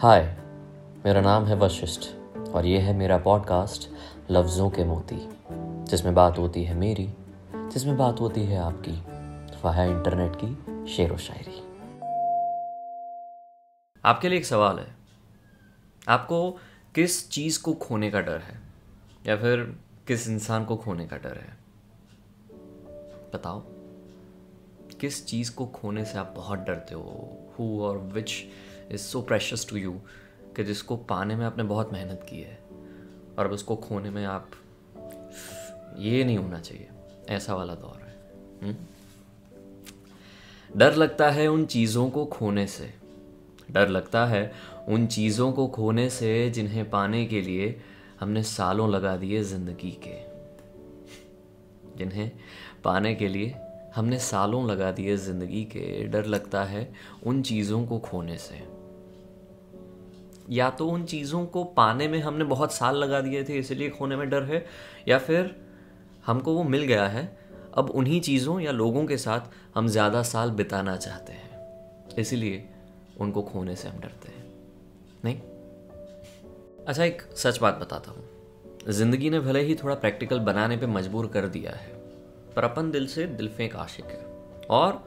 हाय मेरा नाम है वशिष्ठ और ये है मेरा पॉडकास्ट लफ्ज़ों के मोती, जिसमें बात होती है मेरी, जिसमें बात होती है आपकी। वह है इंटरनेट की शेर व शायरी। आपके लिए एक सवाल है। आपको किस चीज़ को खोने का डर है? या फिर किस इंसान को खोने का डर है? बताओ। किस चीज़ को खोने से आप बहुत डरते हो? हु और which is so precious to you कि जिसको पाने में आपने बहुत मेहनत की है और अब उसको खोने में आप ये नहीं होना चाहिए। ऐसा वाला दौर है? हम्म? डर लगता है उन चीज़ों को खोने से। डर लगता है उन चीज़ों को खोने से जिन्हें पाने के लिए हमने सालों लगा दिए ज़िंदगी के। जिन्हें पाने के लिए हमने सालों लगा दिए ज़िंदगी के। डर लगता है उन चीज़ों को खोने से। या तो उन चीज़ों को पाने में हमने बहुत साल लगा दिए थे, इसलिए खोने में डर है, या फिर हमको वो मिल गया है। अब उन्हीं चीज़ों या लोगों के साथ हम ज़्यादा साल बिताना चाहते हैं, इसीलिए उनको खोने से हम डरते हैं। नहीं? अच्छा एक सच बात बताता हूँ। ज़िंदगी ने भले ही थोड़ा प्रैक्टिकल बनाने पे मजबूर कर दिया है, पर अपन दिल से दिल फेंक आशिक है। और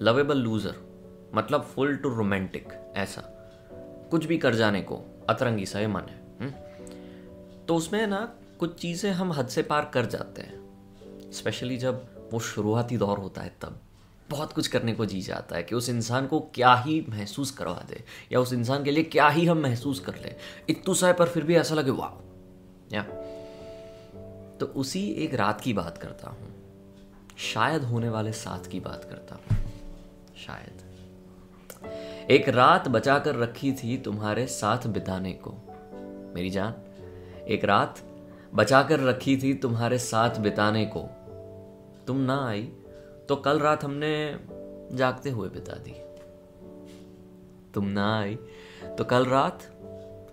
लवेबल लूज़र मतलब फुल टू रोमांटिक, ऐसा। कुछ भी कर जाने को, अतरंगी सा मन है हुँ? हम्म? तो उसमें ना, कुछ चीज़ें हम हद से पार कर जाते हैं। स्पेशली जब वो शुरुआती दौर होता है तब। बहुत कुछ करने को जी जाता है कि उस इंसान को क्या ही महसूस करवा दे, या उस इंसान के लिए क्या ही हम महसूस कर ले। इतू सा पर फिर भी ऐसा लगे वाह या? तो उसी एक रात की बात करता हूँ। शायद होने वाले साथ की बात करता हूँ। शायद। एक रात बचा कर रखी थी तुम्हारे साथ बिताने को। मेरी जान, एक रात बचा कर रखी थी तुम्हारे साथ बिताने को। तुम ना आई तो कल रात हमने जागते हुए बिता दी। तुम ना आई तो कल रात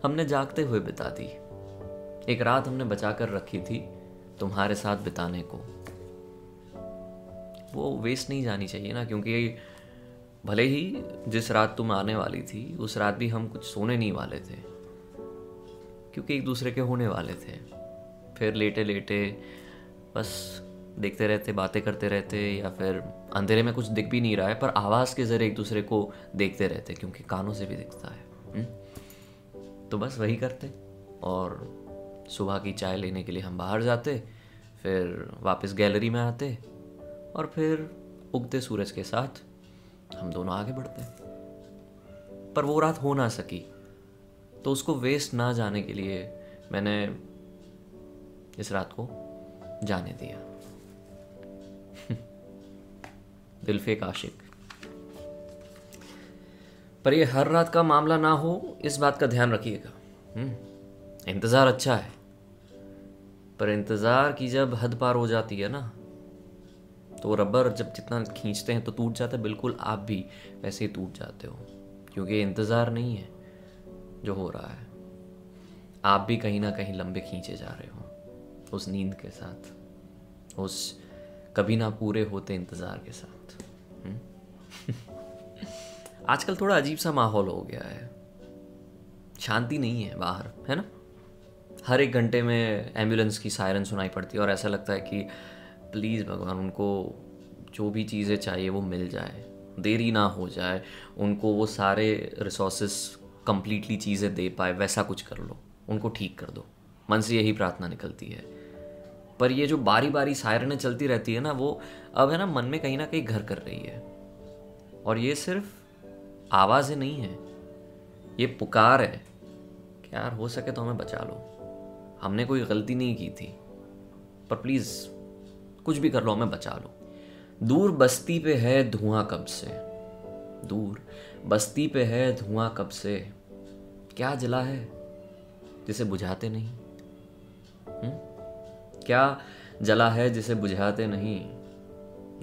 हमने जागते हुए बिता दी। एक रात हमने बचा कर रखी थी तुम्हारे साथ बिताने को। वो वेस्ट नहीं जानी चाहिए ना, क्योंकि भले ही जिस रात तुम आने वाली थी, उस रात भी हम कुछ सोने नहीं वाले थे, क्योंकि एक दूसरे के होने वाले थे फिर लेटे लेटे बस देखते रहते, बातें करते रहते, या फिर अंधेरे में कुछ दिख भी नहीं रहा है, पर आवाज़ के ज़रिए एक दूसरे को देखते रहते, क्योंकि कानों से भी दिखता है हुँ? हम्म? तो बस वही करते, और सुबह की चाय लेने के लिए हम बाहर जाते, फिर वापस गैलरी में आते, और फिर उगते सूरज के साथ हम दोनों आगे बढ़ते हैं। पर वो रात हो ना सकी तो उसको वेस्ट ना जाने के लिए मैंने इस रात को जाने दिया। दिलफेक आशिक। पर ये हर रात का मामला ना हो इस बात का ध्यान रखिएगा। हम्म, इंतज़ार अच्छा है। पर इंतज़ार की जब हद पार हो जाती है ना तो रबर जब जितना खींचते हैं तो टूट जाता है, बिल्कुल आप भी वैसे ही टूट जाते हो, क्योंकि इंतज़ार नहीं है जो हो रहा है। आप भी कहीं ना कहीं लंबे खींचे जा रहे हो, उस नींद के साथ, उस कभी ना पूरे होते इंतज़ार के साथ हम्म? आजकल थोड़ा अजीब सा माहौल हो गया है। शांति नहीं है बाहर, है ना? हर एक घंटे में एंबुलेंस की सायरन सुनाई पड़ती है और ऐसा लगता है कि प्लीज़ भगवान, उनको जो भी चीज़ें चाहिए वो मिल जाए, देरी ना हो जाए, उनको वो सारे रिसोर्सेस कम्प्लीटली चीज़ें दे पाए, वैसा कुछ कर लो, उनको ठीक कर दो। मन से यही प्रार्थना निकलती है। पर ये जो बारी बारी सायरने चलती रहती है ना, वो अब है ना, मन में कहीं ना कहीं घर कर रही है। और ये सिर्फ़ आवाज़ें नहीं है, ये पुकार है कि यार हो सके तो हमें बचा लो। हमने कोई गलती नहीं की थी, पर प्लीज़ कुछ भी कर लो, मैं बचा लो। दूर बस्ती पे है धुआँ कब से? दूर बस्ती पे है धुआँ कब से? क्या जला है? जिसे बुझाते नहीं। हुँ? हम्म? क्या जला है जिसे बुझाते नहीं?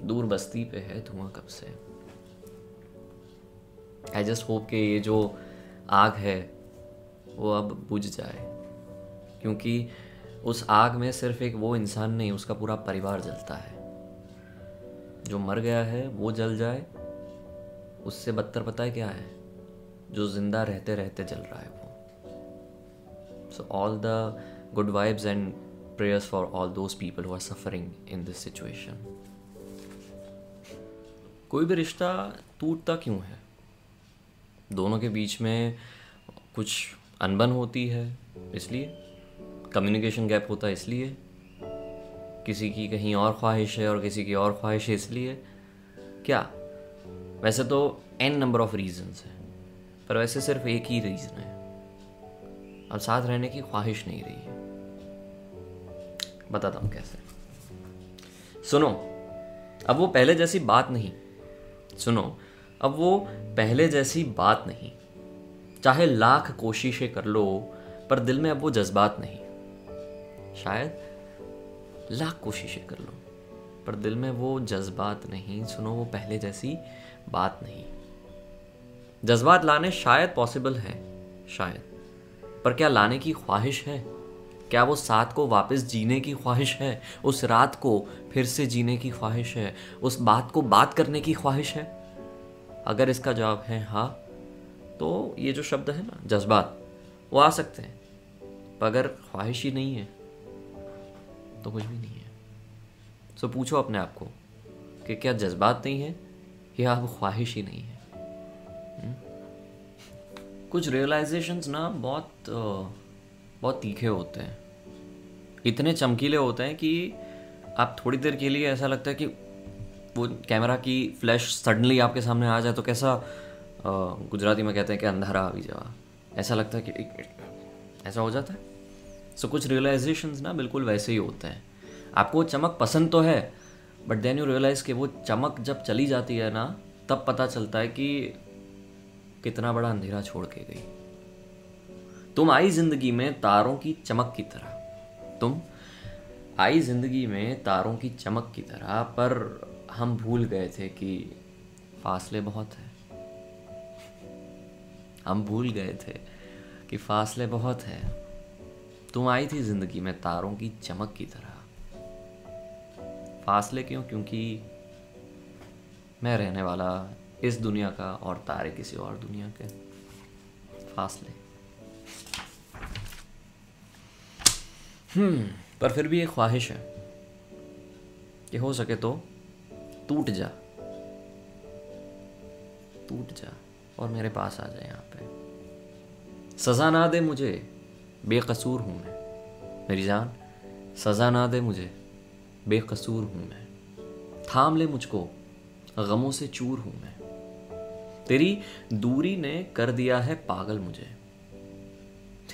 दूर बस्ती पे है धुआँ कब से? आई जस्ट होप कि ये जो आग है, वो अब बुझ जाए। क्योंकि उस आग में सिर्फ़ एक वो इंसान नहीं, उसका पूरा परिवार जलता है। जो मर गया है, वो जल जाए, उससे बदतर पता है क्या है? जो ज़िंदा रहते रहते जल रहा है वो। So all the good vibes and prayers for all those people who are suffering in this situation कोई भी रिश्ता टूटता क्यों है? दोनों के बीच में कुछ अनबन होती है, इसलिए कम्युनिकेशन गैप होता है इसलिए। किसी की कहीं और ख्वाहिश है और किसी की और ख्वाहिश है इसलिए। क्या? वैसे तो एन नंबर ऑफ़ रीजंस हैं, पर वैसे सिर्फ़ एक ही रीज़न है। अब साथ रहने की ख्वाहिश नहीं रही है। बताता हूँ कैसे। सुनो, अब वो पहले जैसी बात नहीं। सुनो, अब वो पहले जैसी बात नहीं। चाहे लाख कोशिशें कर लो, पर दिल में अब वो जज्बात नहीं। शायद लाख कोशिशें कर लो, पर दिल में वो जज्बात नहीं, सुनो, वो पहले जैसी बात नहीं। जज्बात लाने शायद पॉसिबल है, शायद, पर क्या लाने की ख्वाहिश है? क्या वो साथ को वापस जीने की ख्वाहिश है? उस रात को फिर से जीने की ख्वाहिश है? उस बात को बात करने की ख्वाहिश है? अगर इसका जवाब है हाँ तो ये जो शब्द है ना, जज्बात, वो आ सकते हैं, पर अगर ख्वाहिश ही नहीं है तो कुछ भी नहीं है सो पूछो अपने आप को कि क्या जज्बात नहीं है या अब ख्वाहिश ही नहीं है हुँ? हम्म? कुछ रियलाइजेशंस ना बहुत बहुत तीखे होते हैं इतने चमकीले होते हैं कि आप थोड़ी देर के लिए ऐसा लगता है कि वो कैमरा की फ्लैश सडनली आपके सामने आ जाए तो कैसा गुजराती में कहते हैं कि अंधारा भी जावा ऐसा लगता है कि ऐसा हो जाता है सो so, कुछ रियलाइजेशंस ना बिल्कुल वैसे ही होते हैं। आपको चमक पसंद तो है बट देन यू रियलाइज़ कि वो चमक जब चली जाती है ना तब पता चलता है कि कितना बड़ा अंधेरा छोड़ के गई। तुम आई ज़िंदगी में तारों की चमक की तरह। तुम आई ज़िंदगी में तारों की चमक की तरह पर हम भूल गए थे कि फासले बहुत हैं। हम भूल गए थे कि फासले बहुत हैं। तुम आई थी ज़िंदगी में तारों की चमक की तरह। फासले क्यों? क्योंकि मैं रहने वाला इस दुनिया का और तारे किसी और दुनिया के। फासले। हम्म पर फिर भी एक ख्वाहिश है कि हो सके तो टूट जा। टूट जा और मेरे पास आ जाए यहाँ पे। सज़ा ना दे मुझे। बेकसूर हूँ मैं। मेरी जान, सज़ा ना दे मुझे। बेकसूर हूँ मैं। थाम ले मुझको, गमों से चूर हूँ मैं। तेरी दूरी ने कर दिया है पागल मुझे।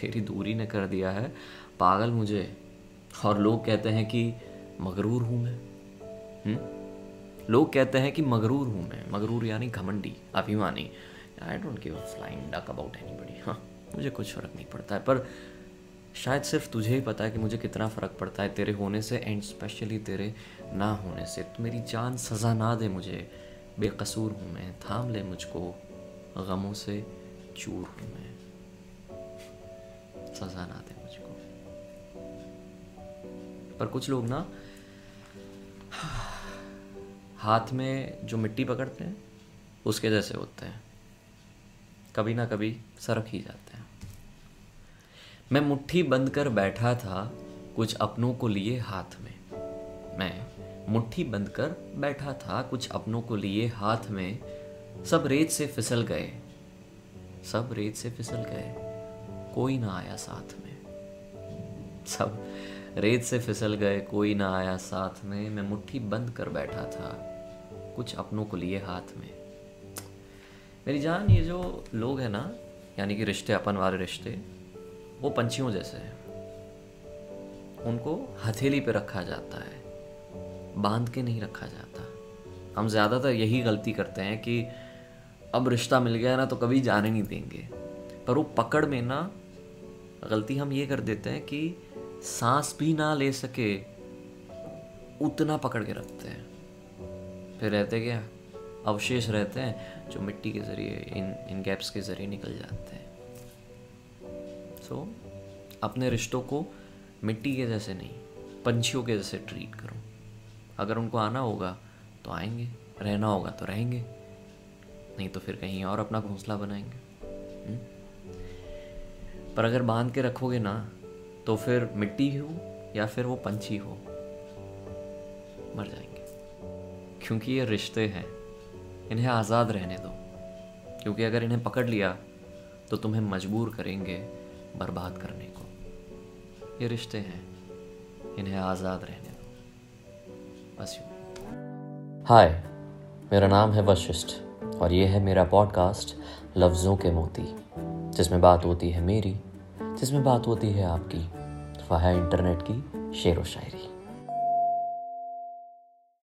तेरी दूरी ने कर दिया है पागल मुझे। और लोग कहते हैं कि मगरूर हूँ मैं। हुँ? हम्म? लोग कहते हैं कि मगरूर हूँ मैं। मगरूर यानी घमंडी, अभिमानी। I don't give flying duck about anybody हाँ मुझे कुछ फ़र्क नहीं पड़ता है। पर शायद सिर्फ़ तुझे ही पता है कि मुझे कितना फ़र्क पड़ता है तेरे होने से एंड स्पेशली तेरे ना होने से। तो मेरी जान सज़ा ना दे मुझे। बेकसूर हूँ मैं। थाम ले मुझको। गमों से चूर हूँ मैं। सज़ा ना दे मुझको। पर कुछ लोग ना हाथ में जो मिट्टी पकड़ते हैं, उसके जैसे होते हैं। कभी ना कभी सरक ही जाते हैं। मैं मुट्ठी बंद कर बैठा था कुछ अपनों को लिए हाथ में। मैं मुट्ठी बंद कर बैठा था कुछ अपनों को लिए हाथ में। सब रेत से फिसल गए। सब रेत से फिसल गए। कोई ना आया साथ में। सब रेत से फिसल गए, कोई ना आया साथ में। मैं मुट्ठी बंद कर बैठा था कुछ अपनों को लिए हाथ में। मेरी जान, ये जो लोग हैं ना, यानी कि रिश्ते, अपन वाले रिश्ते वो पंछियों जैसे हैं। उनको हथेली पे रखा जाता है, बाँध के नहीं रखा जाता। हम ज़्यादातर यही गलती करते हैं कि अब रिश्ता मिल गया ना तो कभी जाने नहीं देंगे। पर वो पकड़ में ना गलती हम ये कर देते हैं कि सांस भी ना ले सके, उतना पकड़ के रखते हैं। फिर रहते क्या? अवशेष रहते हैं जो मिट्टी के ज़रिए, इन इन गैप्स के ज़रिए निकल जाते हैं। सो so, अपने रिश्तों को मिट्टी के जैसे नहीं पंछियों के जैसे ट्रीट करो। अगर उनको आना होगा तो आएँगे रहना होगा तो रहेंगे नहीं तो फिर कहीं और अपना घोंसला बनाएँगे। हम्म? पर अगर बाँध के रखोगे ना तो फिर मिट्टी हो या फिर वो पंछी हो मर जाएँगे। क्योंकि ये रिश्ते हैं इन्हें आज़ाद रहने दो। क्योंकि अगर इन्हें पकड़ लिया तो तुम्हें मजबूर करेंगे बर्बाद करने को। ये रिश्ते हैं, इन्हें आज़ाद रहने दो। बस यू। हाय, मेरा नाम है वशिष्ठ और ये है मेरा पॉडकास्ट, लफ्ज़ों के मोती, जिसमें बात होती है मेरी, जिसमें बात होती है आपकी। वह है इंटरनेट की शेर व शायरी।